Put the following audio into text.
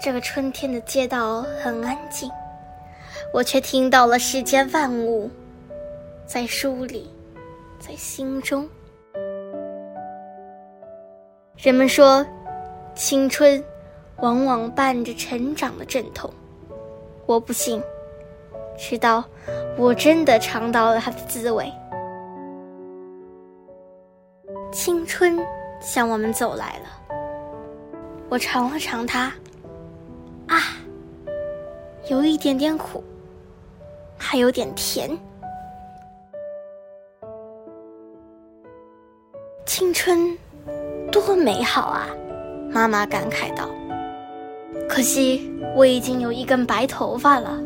这个春天的街道很安静，我却听到了世间万物在书里，在心中。人们说，青春往往伴着成长的阵痛。我不信，直到我真的尝到了它的滋味。青春向我们走来了，我尝了尝它，有一点点苦，还有点甜。青春。多美好啊！妈妈感慨道。可惜我已经有一根白头发了。